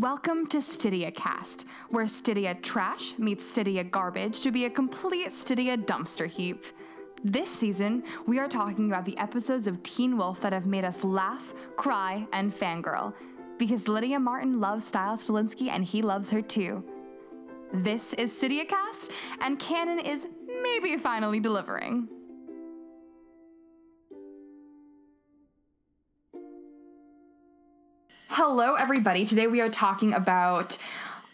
Welcome to Stydia Cast, where Stydia trash meets Stydia garbage to be a complete Stydia dumpster heap. This season, we are talking about the episodes of Teen Wolf that have made us laugh, cry, and fangirl. Because Lydia Martin loves Stiles Stilinski and he loves her too. This is Stydia Cast, and Canon is maybe finally delivering. Hello, everybody. Today we are talking about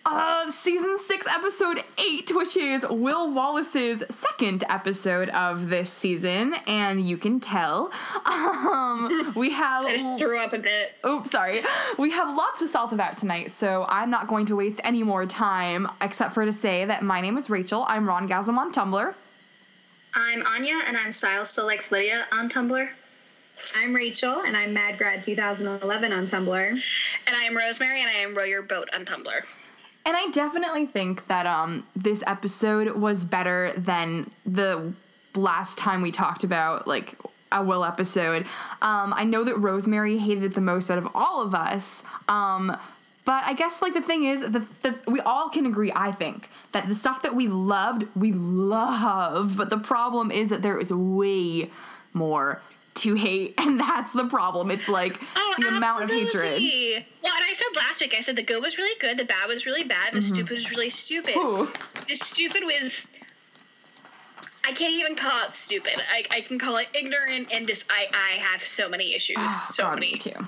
uh, season six, episode eight, which is Will Wallace's second episode of this season, and you can tell. Um, we have. I just threw up a bit. Oops, sorry. We have lots to salt about tonight, so I'm not going to waste any more time except for to say that my name is Rachel. I'm Ron Gasm on Tumblr. I'm Anya, and I'm Style Still Likes Lydia on Tumblr. I'm Rachel, and I'm Mad Grad 2011 on Tumblr. And I am Rosemary, and I am Row Your Boat on Tumblr. And I definitely think that um, this episode was better than the last time we talked about like a Will episode. Um, I know that Rosemary hated it the most out of all of us. Um, but I guess like the thing is that we all can agree, I think, that the stuff that we loved, we love. But the problem is that there is way more to hate, and that's the problem. It's like Oh, the amount of hatred. Well, and I said last week, I said the good was really good, the bad was really bad, the mm-hmm. stupid was really stupid. Ooh. The stupid was. I can't even call it stupid. I, I can call it ignorant and dis- I, I have so many issues. Ah, so God, many. me too.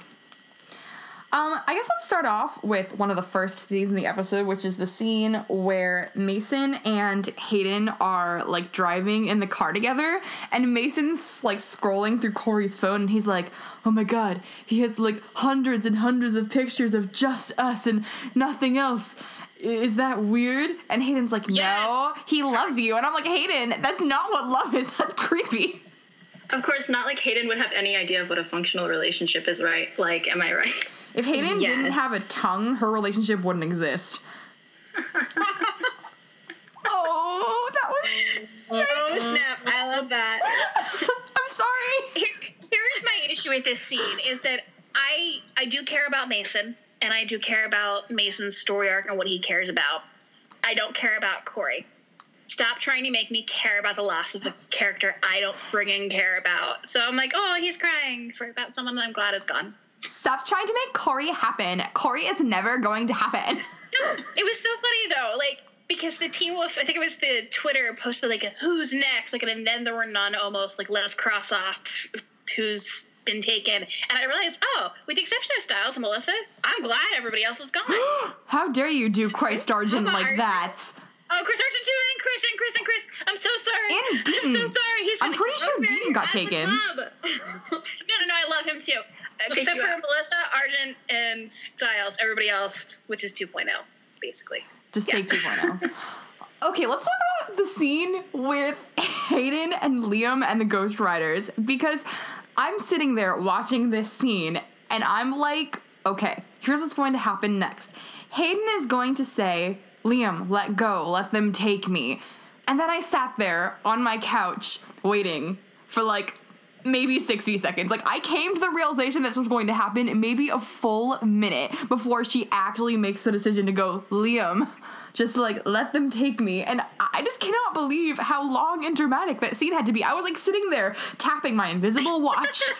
Um, I guess let's start off with one of the first scenes in the episode, which is the scene where Mason and Hayden are like driving in the car together, and Mason's like scrolling through Corey's phone, and he's like, "Oh my god, he has like hundreds and hundreds of pictures of just us and nothing else." Is that weird? And Hayden's like, "No, Yes. he loves you," and I'm like, "Hayden, that's not what love is. That's creepy." Of course, not like Hayden would have any idea of what a functional relationship is, right? Like, am I right? If Hayden Yes. didn't have a tongue, her relationship wouldn't exist. oh, that was. Oh, snap. I love that. I'm sorry. Here, here's my issue with this scene is that I I do care about Mason and I do care about Mason's story arc and what he cares about. I don't care about Corey. Stop trying to make me care about the loss of a character I don't friggin' care about. So I'm like, oh, he's crying for about someone that I'm glad is gone. Stop trying to make Corey happen. Corey is never going to happen. No, it was so funny though, like because the Teen Wolf, I think it was the Twitter posted like, "Who's next?" Like, and then there were none. Almost like, let's cross off who's been taken. And I realized, oh, with the exception of Stiles and Melissa, I'm glad everybody else is gone. How dare you do Chris Argent like that? Oh, Chris Argent too, and Chris and Chris and Chris. I'm so sorry. And I'm so sorry. He's I'm pretty sure Rosemary, Deaton got taken. club. no, no, no. I love him too. Except you for up. Melissa, Argent, and Stiles. Everybody else, which is 2.0, basically. Just Yeah. take 2.0. Okay, let's talk about the scene with Hayden and Liam and the Ghost Riders because I'm sitting there watching this scene and I'm like, okay, here's what's going to happen next. Hayden is going to say, Liam, let go, let them take me. And then I sat there on my couch waiting for like maybe 60 seconds. Like I came to the realization this was going to happen maybe a full minute before she actually makes the decision to go, Liam, just like let them take me. And I just cannot believe how long and dramatic that scene had to be. I was like sitting there tapping my invisible watch.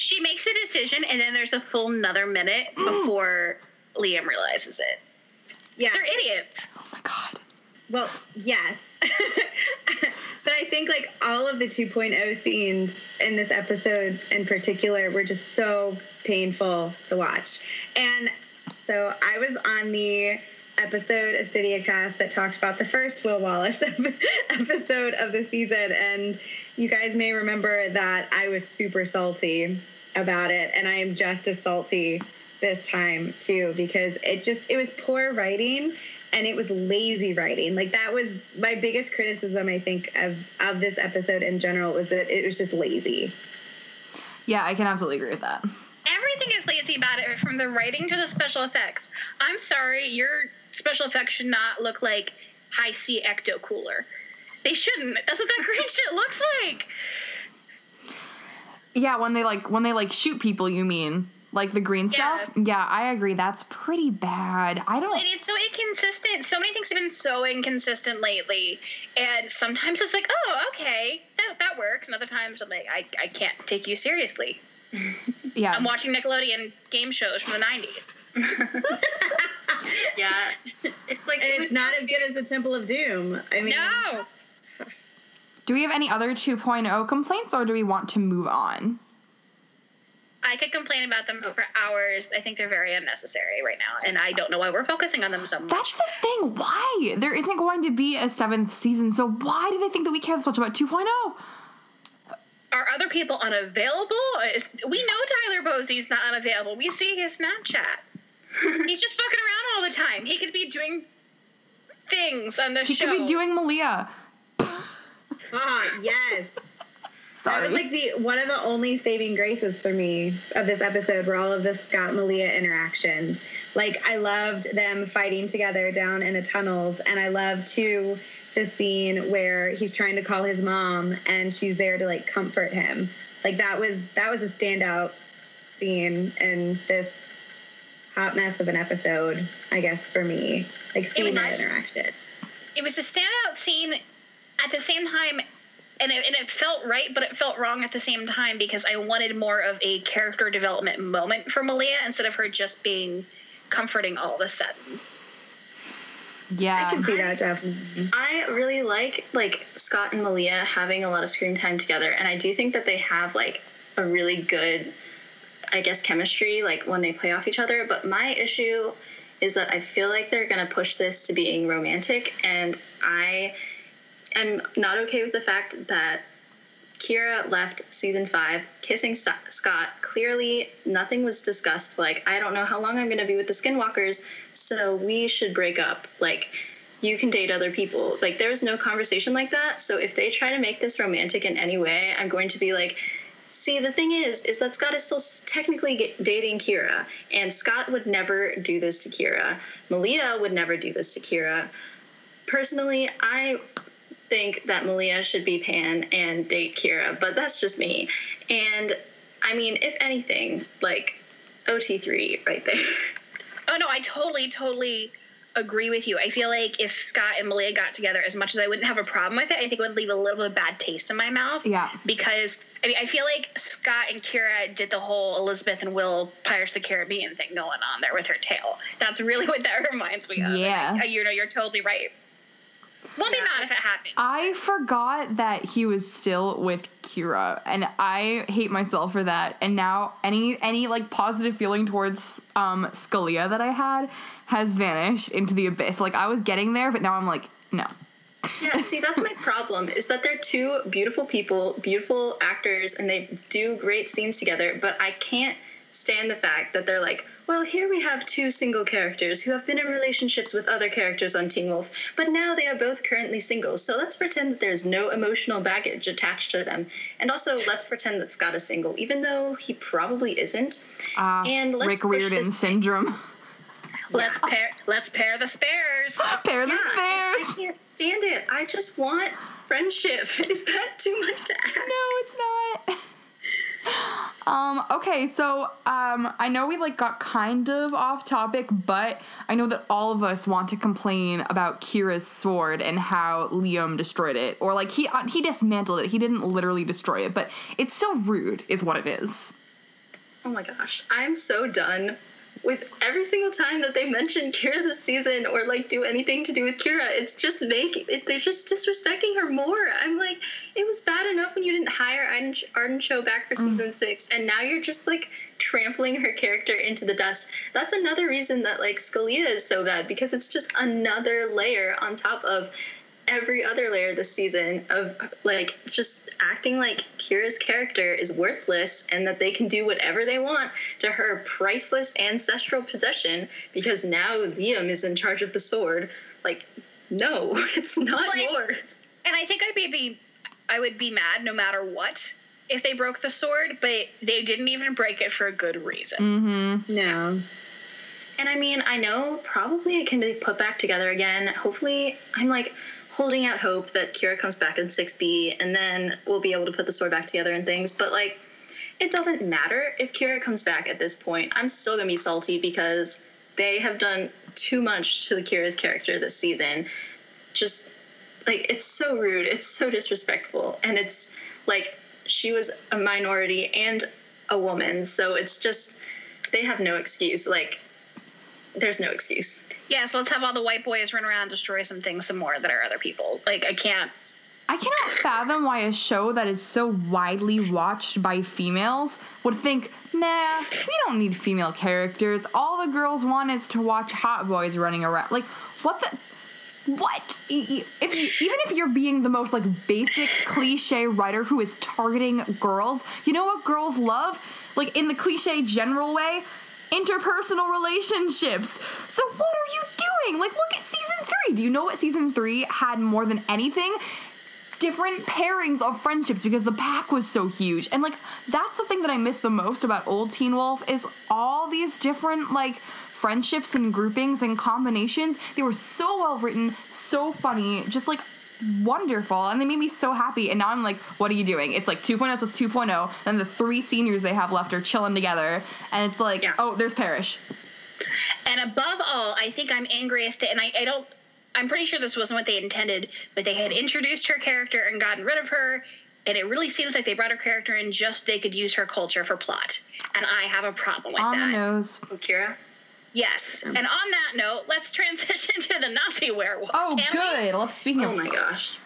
She makes a decision, and then there's a full another minute mm. before Liam realizes it. Yeah. They're idiots. oh my god. Well, yes. but I think like all of the 2.0 scenes in this episode in particular were just so painful to watch. And so I was on the episode of Stydia Cast that talked about the first Will Wallace episode of the season. And you guys may remember that I was super salty about it. And I am just as salty this time too because it just it was poor writing and it was lazy writing like that was my biggest criticism i think of of this episode in general was that it was just lazy Yeah, I can absolutely agree with that. Everything is lazy about it, from the writing to the special effects. I'm sorry, your special effects should not look like Hi-C ecto cooler. They shouldn't. That's what that green shit looks like. Yeah, when they like when they like shoot people, you mean? Like the green stuff? Yes. Yeah, I agree. That's pretty bad. I don't. And it's so inconsistent. So many things have been so inconsistent lately. And sometimes it's like, oh, okay, that, that works. And other times I'm like, I, I can't take you seriously. Yeah. I'm watching Nickelodeon game shows from the 90s. Yeah, it's like it It's would- not as good as the Temple of Doom. I mean, No! do we have any other 2.0 complaints or do we want to move on? I could complain about them for hours. I think they're very unnecessary right now. And I don't know why we're focusing on them so much. That's the thing. Why? There isn't going to be a seventh season, so why do they think that we care this much about oh? 2.0? Are other people unavailable? Is, we know Tyler Posey's not unavailable. We see his Snapchat. He's just fucking around all the time. He could be doing things on the He show. He could be doing Malia. ah, yes. That Sorry. was like the one of the only saving graces for me of this episode were all of the Scott Malia interactions. Like I loved them fighting together down in the tunnels, and I loved too the scene where he's trying to call his mom and she's there to like comfort him. Like that was that was a standout scene in this hot mess of an episode, I guess for me. Like seeing that interaction. it was a standout scene at the same time and it, and it felt right but it felt wrong at the same time because i wanted more of a character development moment for malia instead of her just being comforting all of a sudden Yeah, I can see that definitely. I really like like Scott and Malia having a lot of screen time together, and I do think that they have like a really good, I guess, chemistry like when they play off each other. But my issue is that I feel like they're gonna push this to being romantic, and I am not okay with the fact that Kira left season five kissing Scott. Clearly, nothing was discussed. Like, I don't know how long I'm going to be with the Skinwalkers, so we should break up. Like, you can date other people. Like, there was no conversation like that. So, if they try to make this romantic in any way, I'm going to be like, see, the thing is, is that Scott is still technically dating Kira, and Scott would never do this to Kira. Malia would never do this to Kira. Personally, I think that Malia should be Pan and date Kira, but that's just me. And I mean, if anything, like OT3 right there. oh no i totally totally agree with you i feel like if scott and malia got together as much as i wouldn't have a problem with it i think it would leave a little bit of bad taste in my mouth Yeah. because I mean, I feel like Scott and Kira did the whole Elizabeth and Will Pirates of the Caribbean thing going on there with her tail. That's really what that reminds me of. Yeah. And I- you know, you're totally right. Won't be mad if it happens. I forgot that he was still with Kira, and I hate myself for that. And now any any like positive feeling towards um Scalia that I had has vanished into the abyss. Like I was getting there, but now I'm like, no. Yeah, see, that's my problem is that they're two beautiful people, beautiful actors, and they do great scenes together, but I can't stand the fact that they're like, well, here we have two single characters who have been in relationships with other characters on Teen Wolf, but now they are both currently single, so let's pretend that there's no emotional baggage attached to them. And also, let's pretend that Scott is single, even though he probably isn't. Uh, And let's Rick Riordan syndrome. Let's pair. Let's pair the spares. Pair the Yeah, I spares. can't stand it. I just want friendship. Is that too much to ask? No, it's not. Um, okay, so um, I know we like got kind of off topic, but I know that all of us want to complain about Kira's sword and how Liam destroyed it, or like he uh, he dismantled it. He didn't literally destroy it, but it's still rude, is what it is. Oh my gosh, I'm so done with every single time that they mention Kira this season or like do anything to do with Kira. It's just make it, they're just disrespecting her more. I'm like, it was bad enough when you didn't hire Arden, Arden Cho back for mm. season six, and now you're just like trampling her character into the dust. That's another reason that like Scalia is so bad because it's just another layer on top of every other layer this season of like just acting like Kira's character is worthless and that they can do whatever they want to her priceless ancestral possession because now Liam is in charge of the sword. Like, no, it's not Like- yours. And I think I'd be, be I would be mad no matter what if they broke the sword, but they didn't even break it for a good reason. Mm-hmm. No. And I mean, I know probably it can be put back together again. Hopefully, I'm like holding out hope that Kira comes back in 6B and then we'll be able to put the sword back together and things. But like, it doesn't matter if Kira comes back at this point. I'm still gonna be salty because they have done too much to the Kira's character this season. Just like it's so rude, it's so disrespectful, and it's like she was a minority and a woman, so it's just they have no excuse. Like there's no excuse. Yeah, so let's have all the white boys run around and destroy some things some more that are other people. Like I can't. I cannot fathom why a show that is so widely watched by females would think, nah, we don't need female characters. All the girls want is to watch hot boys running around. Like, what the. What? If even if you're being the most like basic cliche writer who is targeting girls, you know what girls love? Like in the cliche general way, interpersonal relationships. So what are you doing? Like look at season 3. Do you know what season 3 had more than anything? different pairings of friendships because the pack was so huge. And like that's the thing that I miss the most about old Teen Wolf is all these different like friendships and groupings and combinations. They were so well written, so funny, just like wonderful and they made me so happy and now i'm like what are you doing it's like 2.0 with 2.0 and the three seniors they have left are chilling together and it's like Yeah. oh there's parrish And above all, I think I'm angriest that, and I, I don't. I'm pretty sure this wasn't what they intended, but they had introduced her character and gotten rid of her, and it really seems like they brought her character in just they could use her culture for plot, and I have a problem with on that. the nose Oh, Kira? Yes, and on that note, let's transition to the Nazi werewolf. oh can we? good let's speaking Oh of my gosh.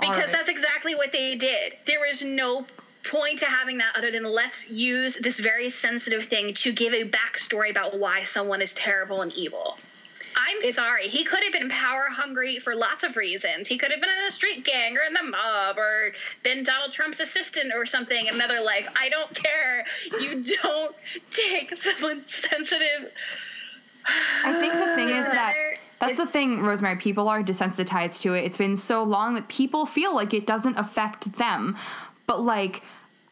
because Alright. that's exactly what they did. There is no point to having that other than let's use this very sensitive thing to give a backstory about why someone is terrible and evil. I'm sorry. He could have been power hungry for lots of reasons. He could have been in a street gang or in the mob or been Donald Trump's assistant or something in another life. I don't care. You don't take someone's sensitive. I think the thing is that that's the thing, Rosemary. People are desensitized to it. It's been so long that people feel like it doesn't affect them. But like,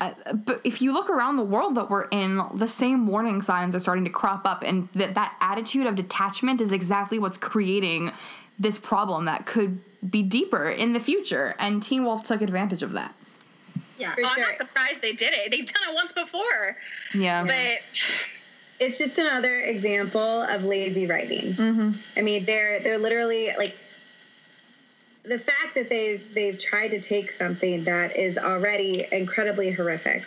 uh, but if you look around the world that we're in, the same warning signs are starting to crop up, and that that attitude of detachment is exactly what's creating this problem that could be deeper in the future. And Teen Wolf took advantage of that. Yeah. For Oh, I'm sure. not surprised they did it. They've done it once before. Yeah. But it's just another example of lazy writing. mm-hmm. I mean, they're they're literally like the fact that they've they've tried to take something that is already incredibly horrific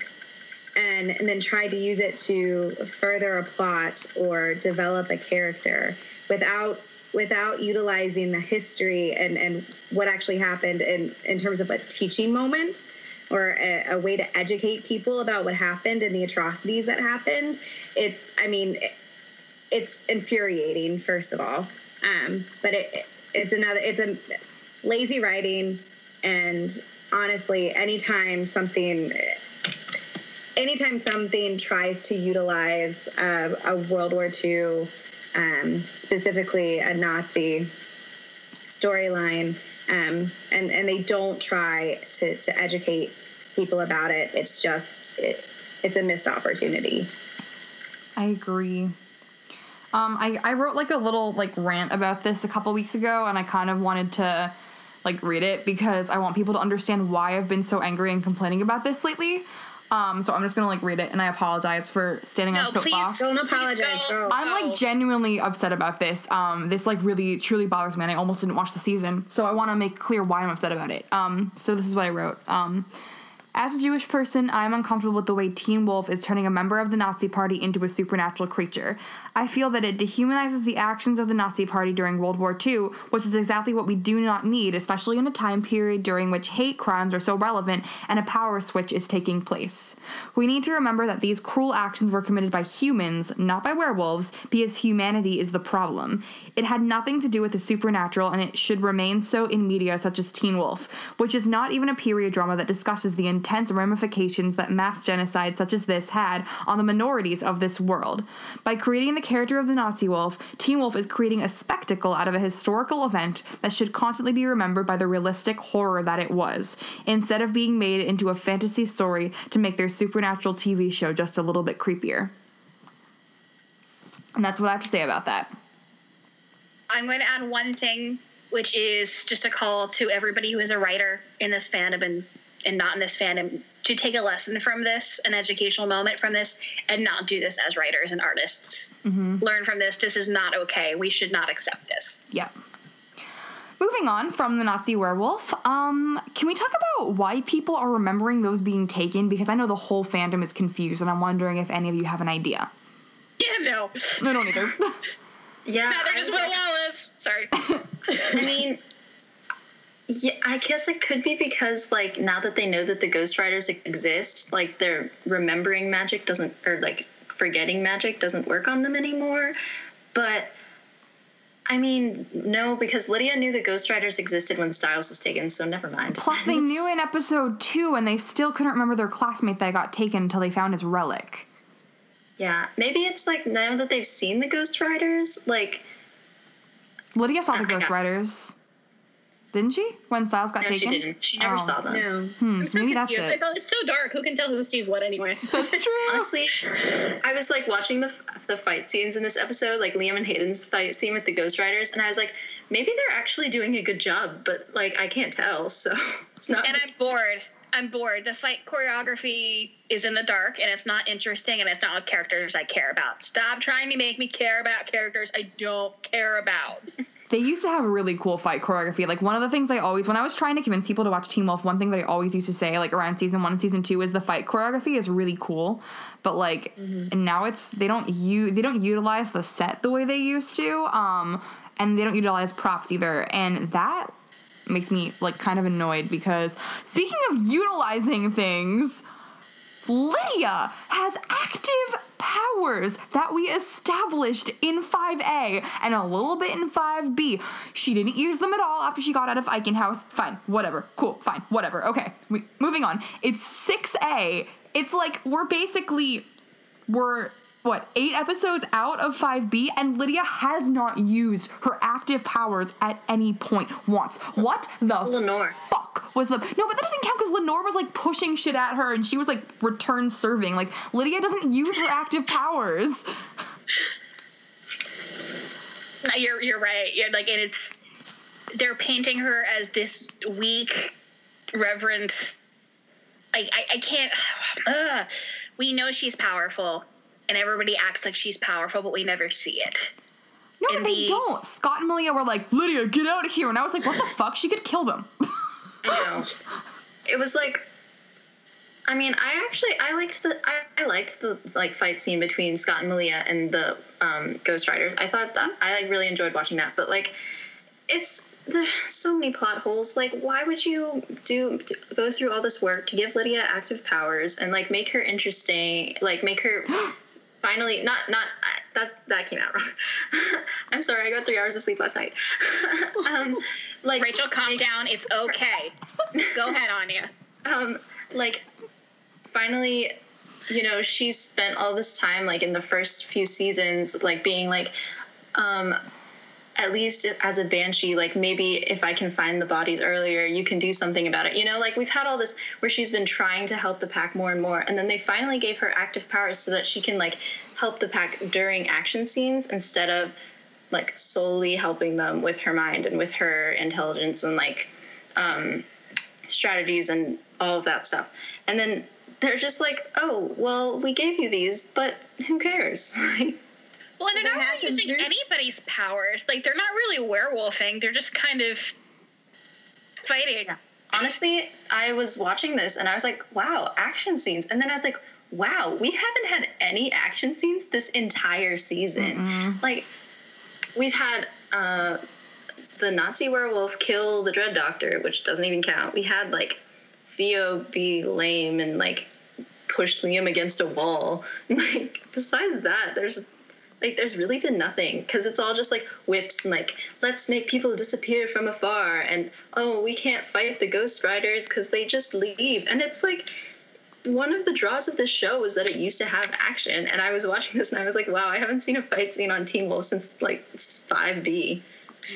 and, and then tried to use it to further a plot or develop a character without without utilizing the history and, and what actually happened in, in terms of a teaching moment or a, a way to educate people about what happened and the atrocities that happened. It's i mean it's infuriating first of all. Um, but it, it's another it's a lazy writing and honestly anytime something anytime something tries to utilize uh, a world war ii um, specifically a nazi storyline um, and, and they don't try to, to educate people about it it's just it, it's a missed opportunity I agree. Um, I, I wrote like a little like rant about this a couple weeks ago, and I kind of wanted to like read it because I want people to understand why I've been so angry and complaining about this lately. Um, so I'm just gonna like read it, and I apologize for standing no, on a please soapbox. Don't please apologize, go, girl. I'm like genuinely upset about this. Um, this like really truly bothers me, and I almost didn't watch the season, so I want to make clear why I'm upset about it. Um, so this is what I wrote. Um, as a Jewish person, I am uncomfortable with the way Teen Wolf is turning a member of the Nazi Party into a supernatural creature. I feel that it dehumanizes the actions of the Nazi Party during World War II, which is exactly what we do not need, especially in a time period during which hate crimes are so relevant and a power switch is taking place. We need to remember that these cruel actions were committed by humans, not by werewolves, because humanity is the problem. It had nothing to do with the supernatural, and it should remain so in media such as Teen Wolf, which is not even a period drama that discusses the intense ramifications that mass genocide such as this had on the minorities of this world. By creating the character of the Nazi wolf, Teen Wolf is creating a spectacle out of a historical event that should constantly be remembered by the realistic horror that it was, instead of being made into a fantasy story to make their supernatural TV show just a little bit creepier. And that's what I have to say about that. I'm going to add one thing, which is just a call to everybody who is a writer in this fandom and and not in this fandom to take a lesson from this, an educational moment from this, and not do this as writers and artists. Learn from this. This is not okay. We should not accept this. Yep. Moving on from the Nazi werewolf, um, can we talk about why people are remembering those being taken? Because I know the whole fandom is confused, and I'm wondering if any of you have an idea. Yeah, no. I don't either. Yeah, Neither I does was Will like- Wallace. Sorry. I mean, yeah, I guess it could be because like now that they know that the Ghost Riders exist, like their remembering magic doesn't, or like forgetting magic doesn't work on them anymore. But I mean, no, because Lydia knew the Ghost Riders existed when Stiles was taken, so never mind. Plus, they knew in episode two, and they still couldn't remember their classmate that got taken until they found his relic. Yeah, maybe it's like now that they've seen the Ghost Riders, like Lydia saw the Oh my Ghost God. Riders, didn't she? When Stiles got no, taken. she didn't. She never Oh. saw them. No. Hmm, I'm so so maybe that's confused. I it. thought it's so dark. Who can tell who sees what anyway? That's true. Honestly, I was like watching the the fight scenes in this episode, like Liam and Hayden's fight scene with the Ghost Riders, and I was like, maybe they're actually doing a good job, but like I can't tell, so it's not. and I'm bored. I'm bored. The fight choreography is in the dark and it's not interesting and it's not with characters I care about. Stop trying to make me care about characters I don't care about. They used to have a really cool fight choreography. Like one of the things I always, when I was trying to convince people to watch Teen Wolf, one thing that I always used to say, like around season one and season two, is the fight choreography is really cool. But like now it's they don't u they don't utilize the set the way they used to, um, and they don't utilize props either, and that makes me like kind of annoyed because speaking of utilizing things. Lydia has active powers that we established in 5A and a little bit in 5B. She didn't use them at all after she got out of Eichen House. Fine, whatever. Cool, fine, whatever. Okay, we, moving on. It's 6A. It's like we're basically we're what eight episodes out of 5b and lydia has not used her active powers at any point once what the Lenore. fuck was the no but that doesn't count because lenore was like pushing shit at her and she was like return serving like lydia doesn't use her active powers No, you're you're right. You're like, and it's they're painting her as this weak, reverent. I I, I can't. Uh, we know she's powerful, and everybody acts like she's powerful, but we never see it. no And they the- don't scott and malia were like lydia get out of here and i was like what the fuck she could kill them I know. It was like I mean, I actually I liked the I, I liked the like fight scene between Scott and Malia and the um, Ghost Riders. I thought that I like really enjoyed watching that, but like it's there's so many plot holes. Like, why would you do d- go through all this work to give Lydia active powers and like make her interesting? Like, make her finally not not I- that that came out wrong. I'm sorry, I got three hours of sleep last night. um, like Rachel, calm make- down. It's okay. Go ahead, Anya. um like finally you know she spent all this time like in the first few seasons like being like um at least as a banshee like maybe if i can find the bodies earlier you can do something about it you know like we've had all this where she's been trying to help the pack more and more and then they finally gave her active powers so that she can like help the pack during action scenes instead of like solely helping them with her mind and with her intelligence and like um strategies and all of that stuff. And then they're just like, oh, well, we gave you these, but who cares? Well, and they're They not really using anybody's powers. Like they're not really werewolfing. They're just kind of fighting. honestly, I was watching this and I was like, wow, action scenes. And then I was like, wow, we haven't had any action scenes this entire season. Like, we've had uh, the Nazi werewolf kill the Dread Doctor, which doesn't even count. We had like Theo be lame and like push Liam against a wall. Like, besides that, there's like there's really been nothing because it's all just like whips and like let's make people disappear from afar and oh we can't fight the ghost riders because they just leave. And it's like one of the draws of this show was that it used to have action and i was watching this and i was like wow i haven't seen a fight scene on teen wolf since like 5b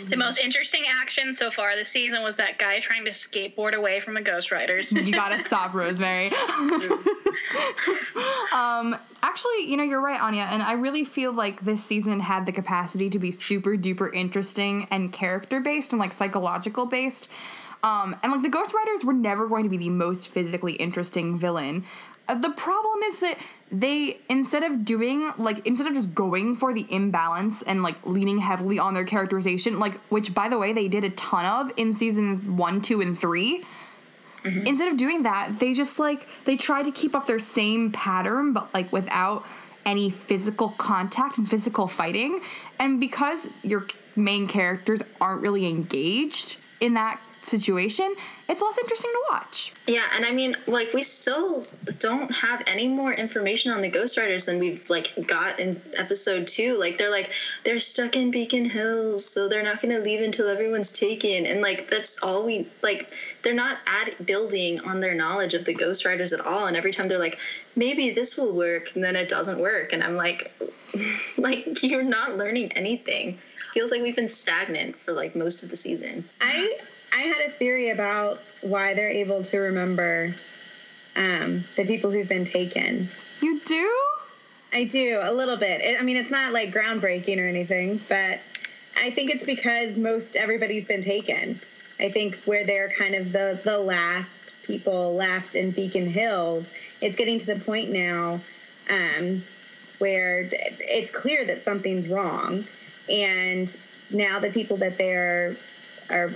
The most interesting action so far this season was that guy trying to skateboard away from the Ghost Riders. you gotta stop rosemary um actually you know you're right anya and i really feel like this season had the capacity to be super duper interesting and character based and like psychological based Um, and like the Ghost Riders were never going to be the most physically interesting villain. Uh, the problem is that they instead of doing like instead of just going for the imbalance and like leaning heavily on their characterization, like which by the way they did a ton of in season one, two, and 3 Instead of doing that, they just like they tried to keep up their same pattern, but like without any physical contact and physical fighting. And because your main characters aren't really engaged in that situation, it's less interesting to watch. Yeah, and I mean, like, we still don't have any more information on the Ghost Riders than we've like got in episode two. Like, they're like they're stuck in Beacon Hills, so they're not going to leave until everyone's taken, and like that's all we like. They're not add building on their knowledge of the Ghost Riders at all. And every time they're like, maybe this will work, and then it doesn't work, and I'm like, like you're not learning anything. Feels like we've been stagnant for like most of the season. I I had a theory about why they're able to remember um, the people who've been taken. You do? I do a little bit. It, I mean, it's not like groundbreaking or anything, but I think it's because most everybody's been taken. I think where they're kind of the the last people left in Beacon Hills, it's getting to the point now um, where it's clear that something's wrong, and now the people that they're are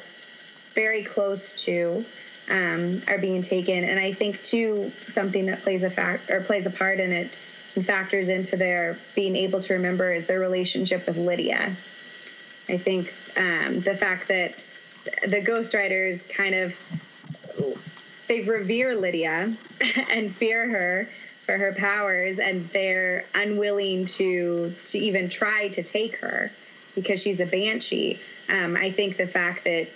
very close to um, are being taken. And I think too something that plays a fact or plays a part in it and factors into their being able to remember is their relationship with Lydia. I think um, the fact that the Ghost Riders kind of they revere Lydia and fear her for her powers, and they're unwilling to to even try to take her because she's a banshee. Um, I think the fact that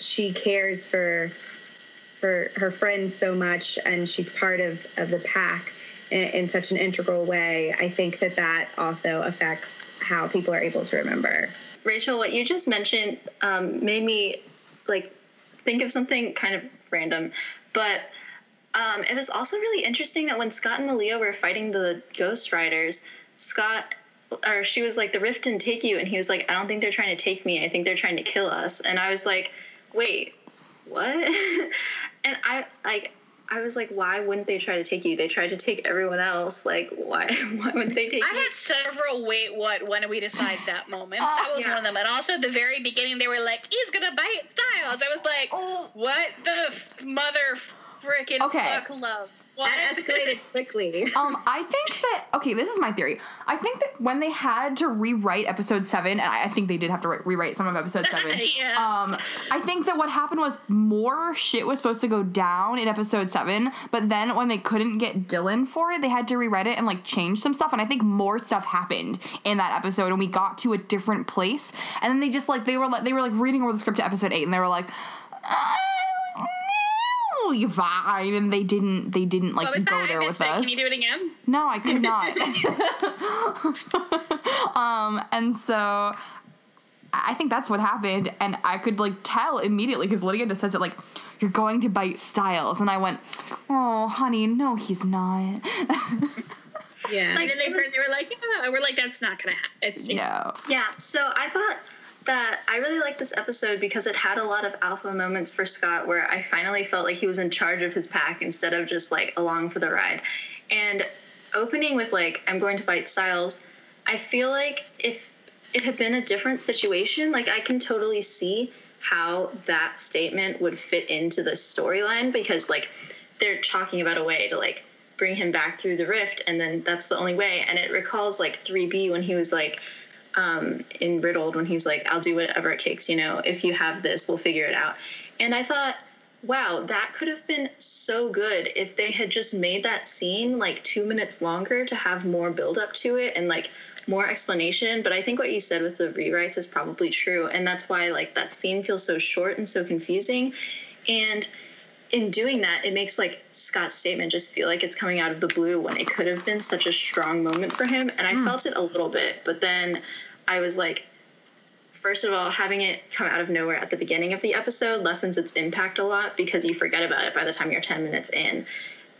she cares for for her friends so much and she's part of, of the pack in, in such an integral way i think that that also affects how people are able to remember Rachel, what you just mentioned um, made me like think of something kind of random, but um, it was also really interesting that when Scott and Malia were fighting the Ghost Riders, Scott or she was like, "The rift didn't take you," and he was like, "I don't think they're trying to take me. I think they're trying to kill us." And I was like, "Wait, what?" and I like. I was like, why wouldn't they try to take you? They tried to take everyone else. Like, why? Why wouldn't they take you? I you? had several wait, what, when do we decide that moments. that oh, was yeah. one of them. And also at the very beginning, they were like, he's gonna bite Stiles. I was like, Oh. what the f- mother freaking Okay. fuck love? What? that escalated quickly Um, I think that okay, this is my theory. I think that when they had to rewrite episode seven, and I, I think they did have to re- rewrite some of episode seven. Yeah. Um, I think that what happened was more shit was supposed to go down in episode seven, but then when they couldn't get Dylan for it, they had to rewrite it and like change some stuff. And I think more stuff happened in that episode, and we got to a different place. And then they just like they were like they were like reading over the script to episode eight, and they were like. Uh, no, you fine, and they didn't. They didn't like what was go that? I there with it. us. Can you do it again? No, I could not. um, and so I think that's what happened, and I could like tell immediately because Lydia just says it like, "You're going to bite Stiles," and I went, "Oh, honey, no, he's not." yeah and then they turned, they were like, yeah. We're like, that's not gonna happen. It's, no. Yeah, so I thought that I really liked this episode because it had a lot of alpha moments for Scott where I finally felt like he was in charge of his pack instead of just like along for the ride. And opening with like I'm going to fight Stiles, I feel like if it had been a different situation, like I can totally see how that statement would fit into the storyline because like they're talking about a way to like bring him back through the rift and then that's the only way and it recalls like 3b when he was like um, in Riddled when he's like, I'll do whatever it takes, you know, if you have this, we'll figure it out. And I thought, wow, that could have been so good if they had just made that scene like two minutes longer to have more build up to it and like more explanation. But I think what you said with the rewrites is probably true. And that's why like that scene feels so short and so confusing. And in doing that, it makes like Scott's statement just feel like it's coming out of the blue when it could have been such a strong moment for him. And I hmm. felt it a little bit, but then I was like, first of all, having it come out of nowhere at the beginning of the episode lessens its impact a lot because you forget about it by the time you're 10 minutes in.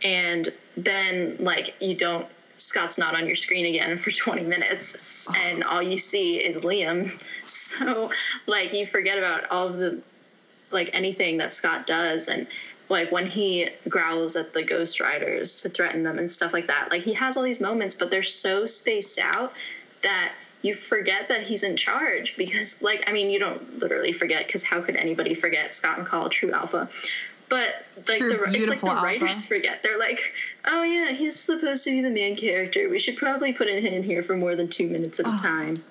And then, like, you don't, Scott's not on your screen again for 20 minutes, and all you see is Liam. So, like, you forget about all of the like anything that Scott does and like when he growls at the ghost riders to threaten them and stuff like that like he has all these moments but they're so spaced out that you forget that he's in charge because like i mean you don't literally forget because how could anybody forget Scott McCall true alpha? But like True, the it's like the alpha. writers forget. They're like oh yeah he's supposed to be the main character. We should probably put him in here for more than two minutes at a time.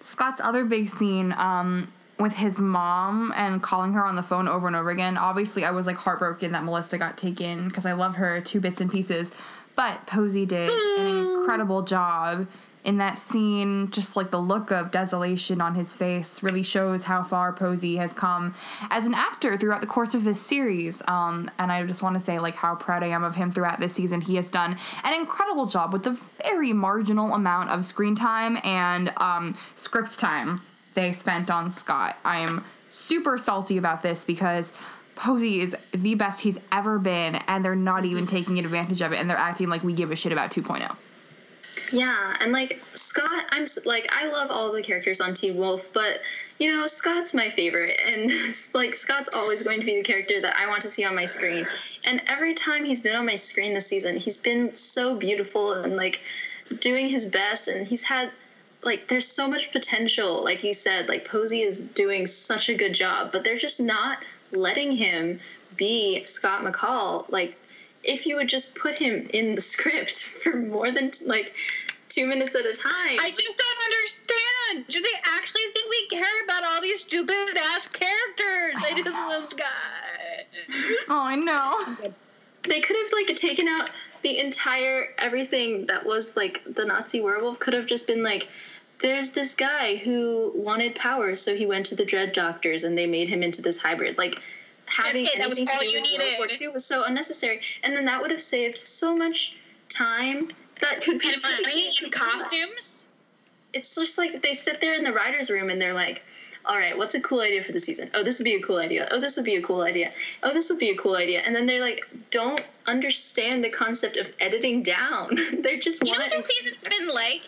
Scott's other big scene um, with his mom and calling her on the phone over and over again. Obviously, I was like heartbroken that Melissa got taken because I love her two bits and pieces. But Posey did an incredible job in that scene. Just like the look of desolation on his face really shows how far Posey has come as an actor throughout the course of this series. Um, and I just want to say like how proud I am of him throughout this season. He has done an incredible job with the very marginal amount of screen time and um, script time they spent on Scott. I am super salty about this because Posey is the best he's ever been, and they're not even taking advantage of it, and they're acting like we give a shit about oh. 2.0. Yeah, and like Scott, I'm like I love all the characters on Teen Wolf, but you know Scott's my favorite, and like Scott's always going to be the character that I want to see on my screen. And every time he's been on my screen this season, he's been so beautiful and like doing his best, and he's had like there's so much potential. Like you said, like Posey is doing such a good job, but they're just not letting him be Scott McCall. Like if you would just put him in the script for more than like two minutes at a time. I just don't understand. Do they actually think we care about all these stupid ass characters? I just love Scott. Oh, I know. they could have like taken out the entire everything that was like the Nazi werewolf could have just been like there's this guy who wanted power so he went to the dread doctors and they made him into this hybrid like having it, that was to all do you with World War needed. II was so unnecessary and then that would have saved so much time that could be And money and costumes. it's just like they sit there in the writers' room and they're like, all right, what's a cool idea for the season? Oh, this would be a cool idea. Oh, this would be a cool idea. Oh, this would be a cool idea. And then they're like, don't understand the concept of editing down. They're just You know what this season's been like?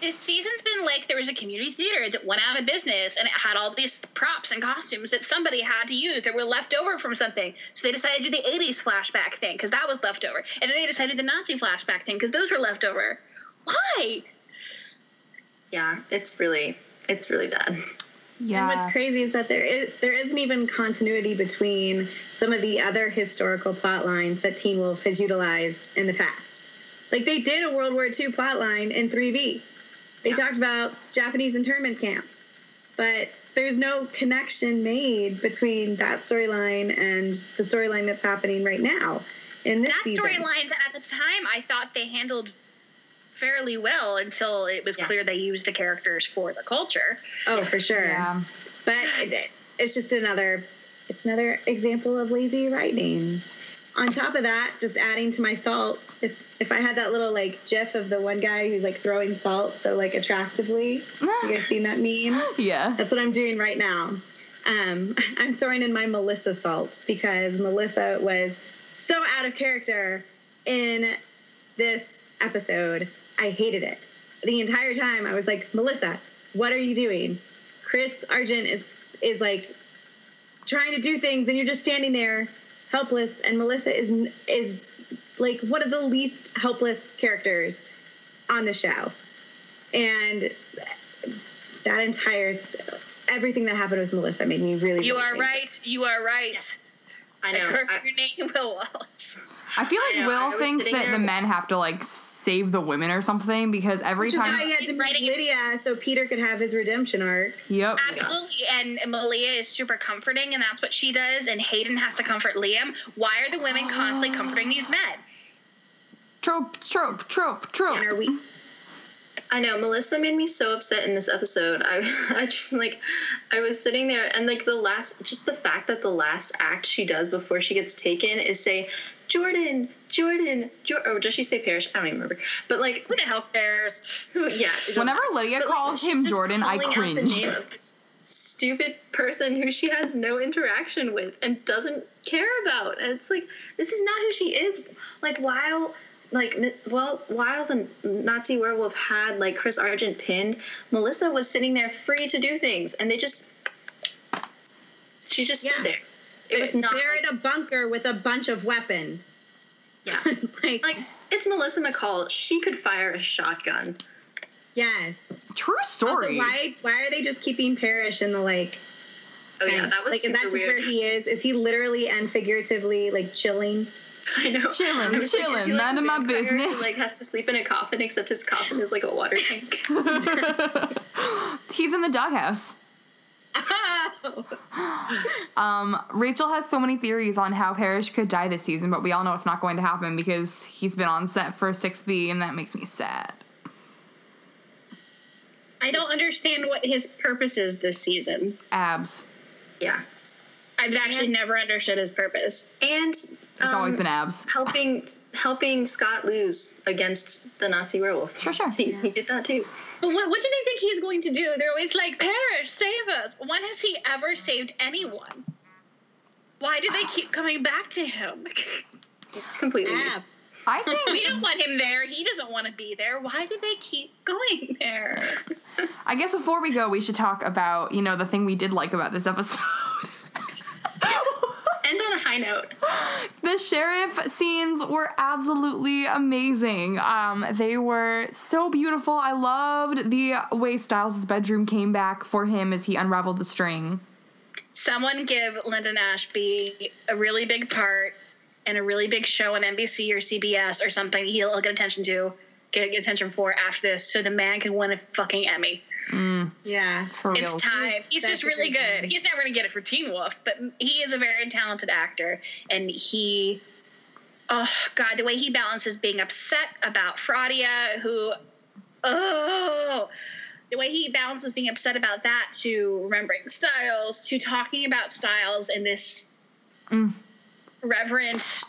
This season's been like there was a community theater that went out of business and it had all these props and costumes that somebody had to use that were left over from something. So they decided to do the 80s flashback thing because that was left over. And then they decided the Nazi flashback thing because those were left over. Why? Yeah, it's really, it's really bad. And what's crazy is that there is there isn't even continuity between some of the other historical plot lines that Teen Wolf has utilized in the past. Like they did a World War II plot line in 3B. They talked about Japanese internment camp, but there's no connection made between that storyline and the storyline that's happening right now in this That storyline at the time I thought they handled fairly well until it was Yeah. clear they used the characters for the culture. Oh, for sure. Yeah. But it, it's just another it's another example of lazy writing. On top of that, just adding to my salt, if if I had that little like gif of the one guy who's like throwing salt so like attractively, you guys seen that meme? Yeah. That's what I'm doing right now. Um, I'm throwing in my Melissa salt because Melissa was so out of character in this episode. I hated it. The entire time I was like, Melissa, what are you doing? Chris Argent is is like trying to do things and you're just standing there helpless and Melissa is is like one of the least helpless characters on the show. And that entire everything that happened with Melissa made me really You really are angry. right. You are right. I I know. curse I- your name, Will Wallace. I feel like I know, I Will thinks that there- the men have to like save the women or something because every Which is time. why he had to He's meet writing- Lydia so Peter could have his redemption arc. Yep. Absolutely, and Malia is super comforting, and that's what she does. And Hayden has to comfort Liam. Why are the women constantly comforting these men? Trope, trope, trope, trope. And are we I know Melissa made me so upset in this episode. I, I just like, I was sitting there and like the last, just the fact that the last act she does before she gets taken is say, Jordan, Jordan, Jor-, or oh, does she say Parrish? I don't even remember. But like, Who the hell cares? who? Yeah. Whenever matter. Lydia But, calls she's him Jordan, I calling out the cringe. name of this Stupid person who she has no interaction with and doesn't care about, and it's like this is not who she is. Like while like well while the Nazi werewolf had like Chris Argent pinned, Melissa was sitting there free to do things, and they just She just stood there. It was not They're like, in a bunker with a bunch of weapons. yeah. like, Like it's Melissa McCall. She could fire a shotgun. yes. True Also, story. why why are they just keeping Parrish in the like? Oh yeah, that was like. super is that just weird. where he is? Is he literally and figuratively like chilling? I know. Chilling, I was like, chilling, is he, like, none of my vampire who, business. like has to sleep in a coffin, except his coffin is like a water tank. He's in the doghouse. Um, Rachel has so many theories on how Parrish could die this season, but we all know it's not going to happen because he's been on set for 6B, and that makes me sad. I don't understand what his purpose is this season. Abs. yeah, I've actually And- never understood his purpose. and It's always been abs. helping helping Scott lose against the Nazi werewolf. Sure, sure. He, he did that too. But what, what do they think he's going to do? They're always like, "Parrish, save us. When has he ever saved anyone? Why do they keep coming back to him? It's completely useless. I think we don't want him there. He doesn't want to be there. Why do they keep going there? I guess before we go, we should talk about, you know, the thing we did like about this episode. End on a high note. the sheriff scenes were absolutely amazing. Um, they were so beautiful. I loved the way Stiles' bedroom came back for him as he unraveled the string. Someone give Linden Ashby a really big part and a really big show on NBC or CBS or something he'll get attention to, get, get attention for after this, so the man can win a fucking Emmy. Yeah. For It's real. time. He's That's just really good. time. He's never gonna get it for Teen Wolf, but he is a very talented actor, and he. Oh God, the way he balances being upset about Fraudia, who, oh, the way he balances being upset about that to remembering Stiles to talking about Stiles in this Mm. reverent,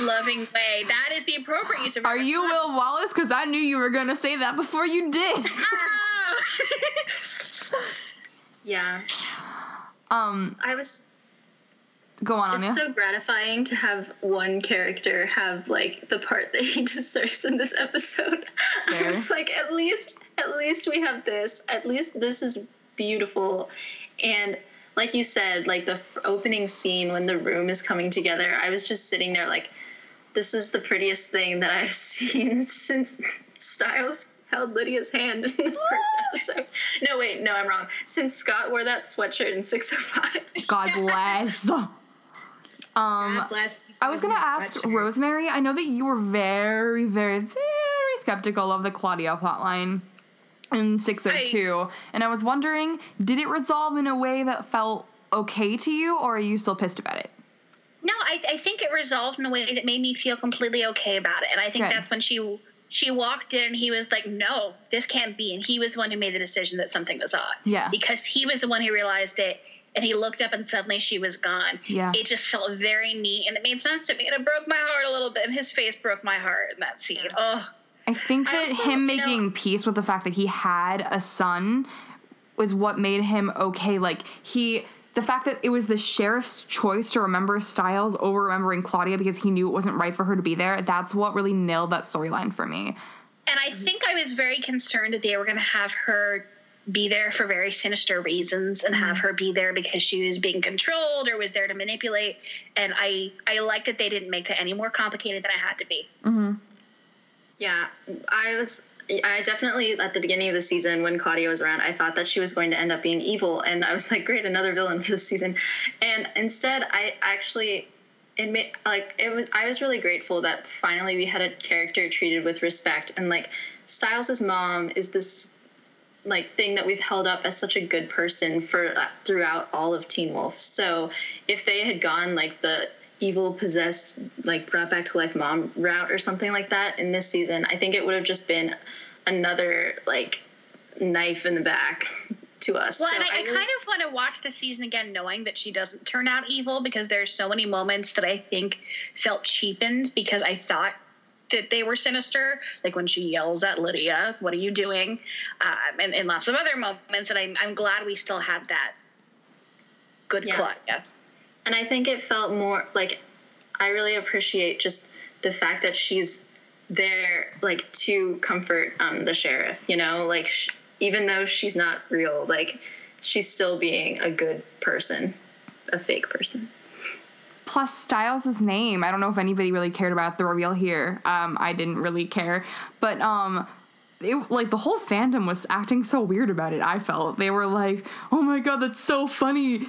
loving way. That is the appropriate use of. Are you Will Wallace? Because I knew you were going to say that before you did. Ah! Yeah, um, I was. go on, Anya. It's so gratifying to have one character have like the part that he deserves in this episode. I was like, at least, at least we have this. At least this is beautiful, and like you said, like the f- opening scene when the room is coming together. I was just sitting there like, this is the prettiest thing that I've seen since Stiles held Lydia's hand in the first episode. No, wait, no, I'm wrong. Since Scott wore that sweatshirt in 605. God bless. Um, God bless I was gonna ask sweatshirt. Rosemary. I know that you were very, very, very skeptical of the Claudia plotline in 602, and I was wondering, did it resolve in a way that felt okay to you, or are you still pissed about it? No, I, I think it resolved in a way that made me feel completely okay about it, and I think Good. that's when she she walked in and he was like, "No, this can't be," and he was the one who made the decision that something was odd. Yeah. because he was the one who realized it, and he looked up and suddenly she was gone. Yeah. it just felt very neat, and it made sense to me, and it broke my heart a little bit. And his face broke my heart in that scene. Oh, I think I that also, him you know- making peace with the fact that he had a son was what made him okay. Like he, the fact that it was the sheriff's choice to remember Stiles over remembering Claudia because he knew it wasn't right for her to be there. That's what really nailed that storyline for me. And I think I was very concerned that they were going to have her be there for very sinister reasons and have mm-hmm. her be there because she was being controlled or was there to manipulate. And I I like that they didn't make it any more complicated than I had to be. Mm-hmm. Yeah, I was. I definitely at the beginning of the season when Claudia was around, I thought that she was going to end up being evil, and I was like, great, another villain for the season. And instead, I actually, it made like it was. I was really grateful that finally we had a character treated with respect, and like Stiles's mom is this like thing that we've held up as such a good person for uh, throughout all of Teen Wolf. So if they had gone like the evil possessed like brought back to life mom route or something like that in this season, I think it would have just been another like knife in the back to us. Well, so and I, I really- kind of want to watch the season again knowing that she doesn't turn out evil because there's so many moments that I think felt cheapened because I thought that they were sinister, like when she yells at Lydia, "What are you doing?" Um, and, and lots of other moments. And I'm, I'm glad we still have that good Yeah. Claudia. And I think it felt more like I really appreciate just the fact that she's there, like to comfort um, the sheriff. You know, like sh- even though she's not real, like she's still being a good person. a fake person. Plus Stiles' name. I don't know if anybody really cared about the reveal here. Um, I didn't really care, but um, it, like the whole fandom was acting so weird about it. I felt they were like, "Oh my god, that's so funny."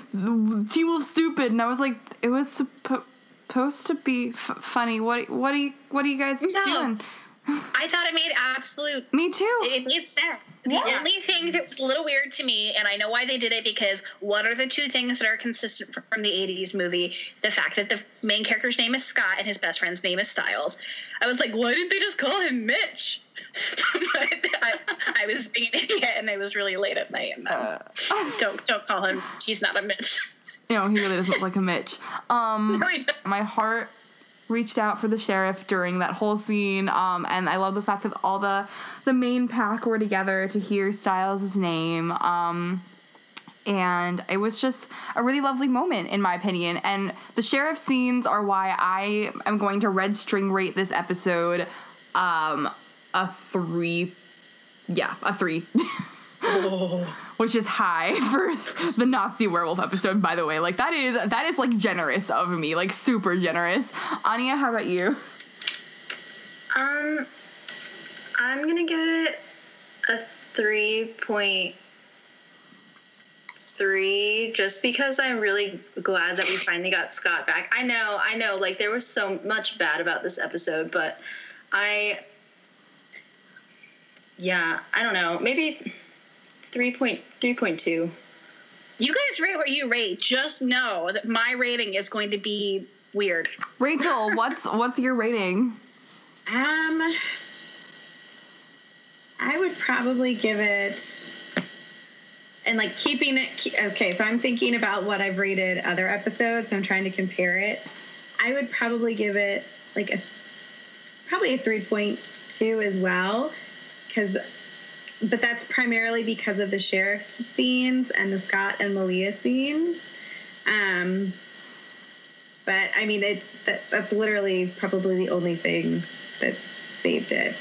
T Wolf stupid, and I was like, "It was suppo- supposed to be f- funny. What what are you what are you guys No. doing?" I thought it made absolute Me too. It made sense. Yeah. The only thing that was a little weird to me, and I know why they did it because what are the two things that are consistent from the 80s movie? The fact that the main character's name is Scott and his best friend's name is Stiles. I was like, why didn't they just call him Mitch? but I, I was being an idiot and I was really late at night. And then, don't don't call him. He's not a Mitch. No, he really doesn't look like a Mitch. Um, No, he my heart reached out for the sheriff during that whole scene um, and i love the fact that all the the main pack were together to hear stiles' name um, and it was just a really lovely moment in my opinion and the sheriff scenes are why i am going to red string rate this episode um, a three yeah a three which is high for the Nazi werewolf episode, by the way. Like that is that is like generous of me, like super generous. Anya, how about you? Um, I'm gonna give it a three point three, just because I'm really glad that we finally got Scott back. I know, I know, like there was so much bad about this episode, but I, yeah, I don't know, maybe three point three point two. You guys rate what you rate. Just know that my rating is going to be weird. Rachel, what's what's your rating? Um, I would probably give it, and like keeping it. Okay, so I'm thinking about what I've rated other episodes. I'm trying to compare it. I would probably give it like a probably a 3.2 as well, because. But that's primarily because of the sheriff's scenes and the Scott and Malia scenes. Um, but I mean, it that, that's literally probably the only thing that saved it,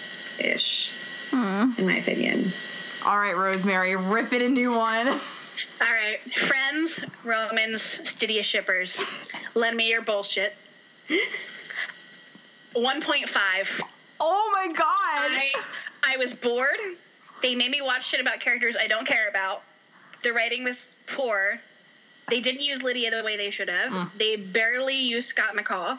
ish, in my opinion. All right, Rosemary, rip it a new one. All right, friends, Romans, Stydia shippers, lend me your bullshit. 1.5. Oh my god! I, I was bored. They made me watch shit about characters I don't care about. The writing was poor. They didn't use Lydia the way they should have. Mm. They barely used Scott McCall.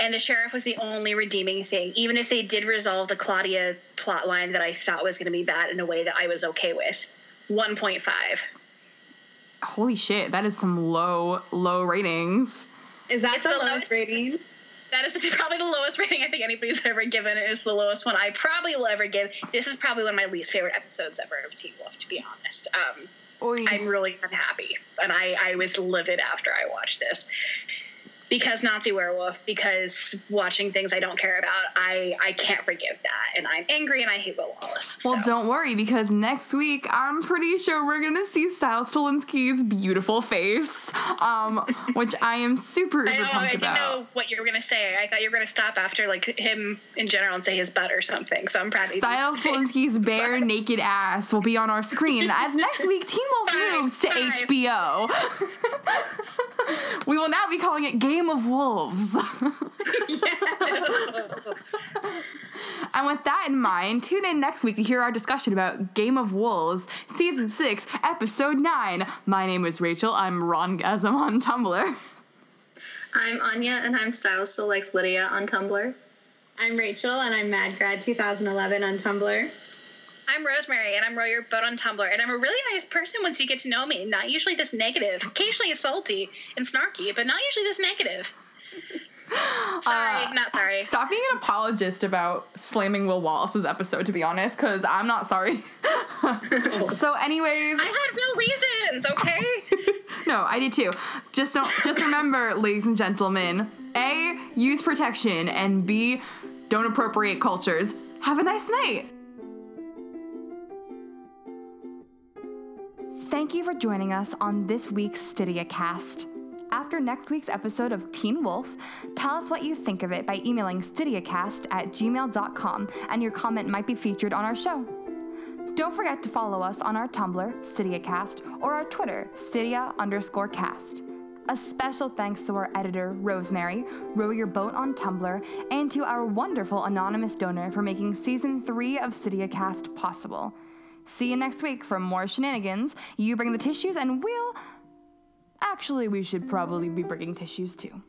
And the sheriff was the only redeeming thing, even if they did resolve the Claudia plot line that I thought was going to be bad in a way that I was okay with. 1.5. Holy shit, that is some low low ratings. Is that It's the the lowest lowest- rating? That is probably the lowest rating I think anybody's ever given. It is the lowest one I probably will ever give. This is probably one of my least favorite episodes ever of Teen Wolf, to be honest. Um, I'm really unhappy, and I, I was livid after I watched this because Nazi werewolf. Because watching things I don't care about, I I can't forgive that, and I'm angry and I hate Will Wallace. Well, so. don't worry because next week I'm pretty sure we're gonna see Stiles Stilinski's beautiful face, um, which I am super I know. I pumped didn't about. know what you were gonna say. I thought you were gonna stop after like him in general and say his butt or something. So I'm proud of you. Stiles Stilinski's bare naked ass will be on our screen as next week Teen Wolf moves to five. HBO. we will now be calling it Game of Wolves. And with that in mind, tune in next week to hear our discussion about Game of Wolves, Season 6, Episode 9. My name is Rachel. I'm Rongasm on Tumblr. I'm Anya, and I'm Stiles Still Likes Lydia on Tumblr. I'm Rachel, and I'm MadGrad2011 on Tumblr. I'm Rosemary, and I'm Row Your Boat on Tumblr, and I'm a really nice person once you get to know me. Not usually this negative. Occasionally salty and snarky, but not usually this negative. Sorry, Uh, not sorry. Stop being an apologist about slamming Will Wallace's episode, to be honest, because I'm not sorry. so, anyways, I had real reasons, okay? no, I did too. Just don't. Just remember, ladies and gentlemen: A, use protection, and B, don't appropriate cultures. Have a nice night. Thank you for joining us on this week's Stydia Cast. After next week's episode of Teen Wolf, tell us what you think of it by emailing stydiacast at gmail.com, and your comment might be featured on our show. Don't forget to follow us on our Tumblr, StydiaCast, or our Twitter, Stydia underscore cast. A special thanks to our editor, Rosemary, Row Your Boat on Tumblr, and to our wonderful anonymous donor for making season three of StydiaCast possible. See you next week for more shenanigans. You bring the tissues, and we'll. Actually, we should probably be bringing tissues too.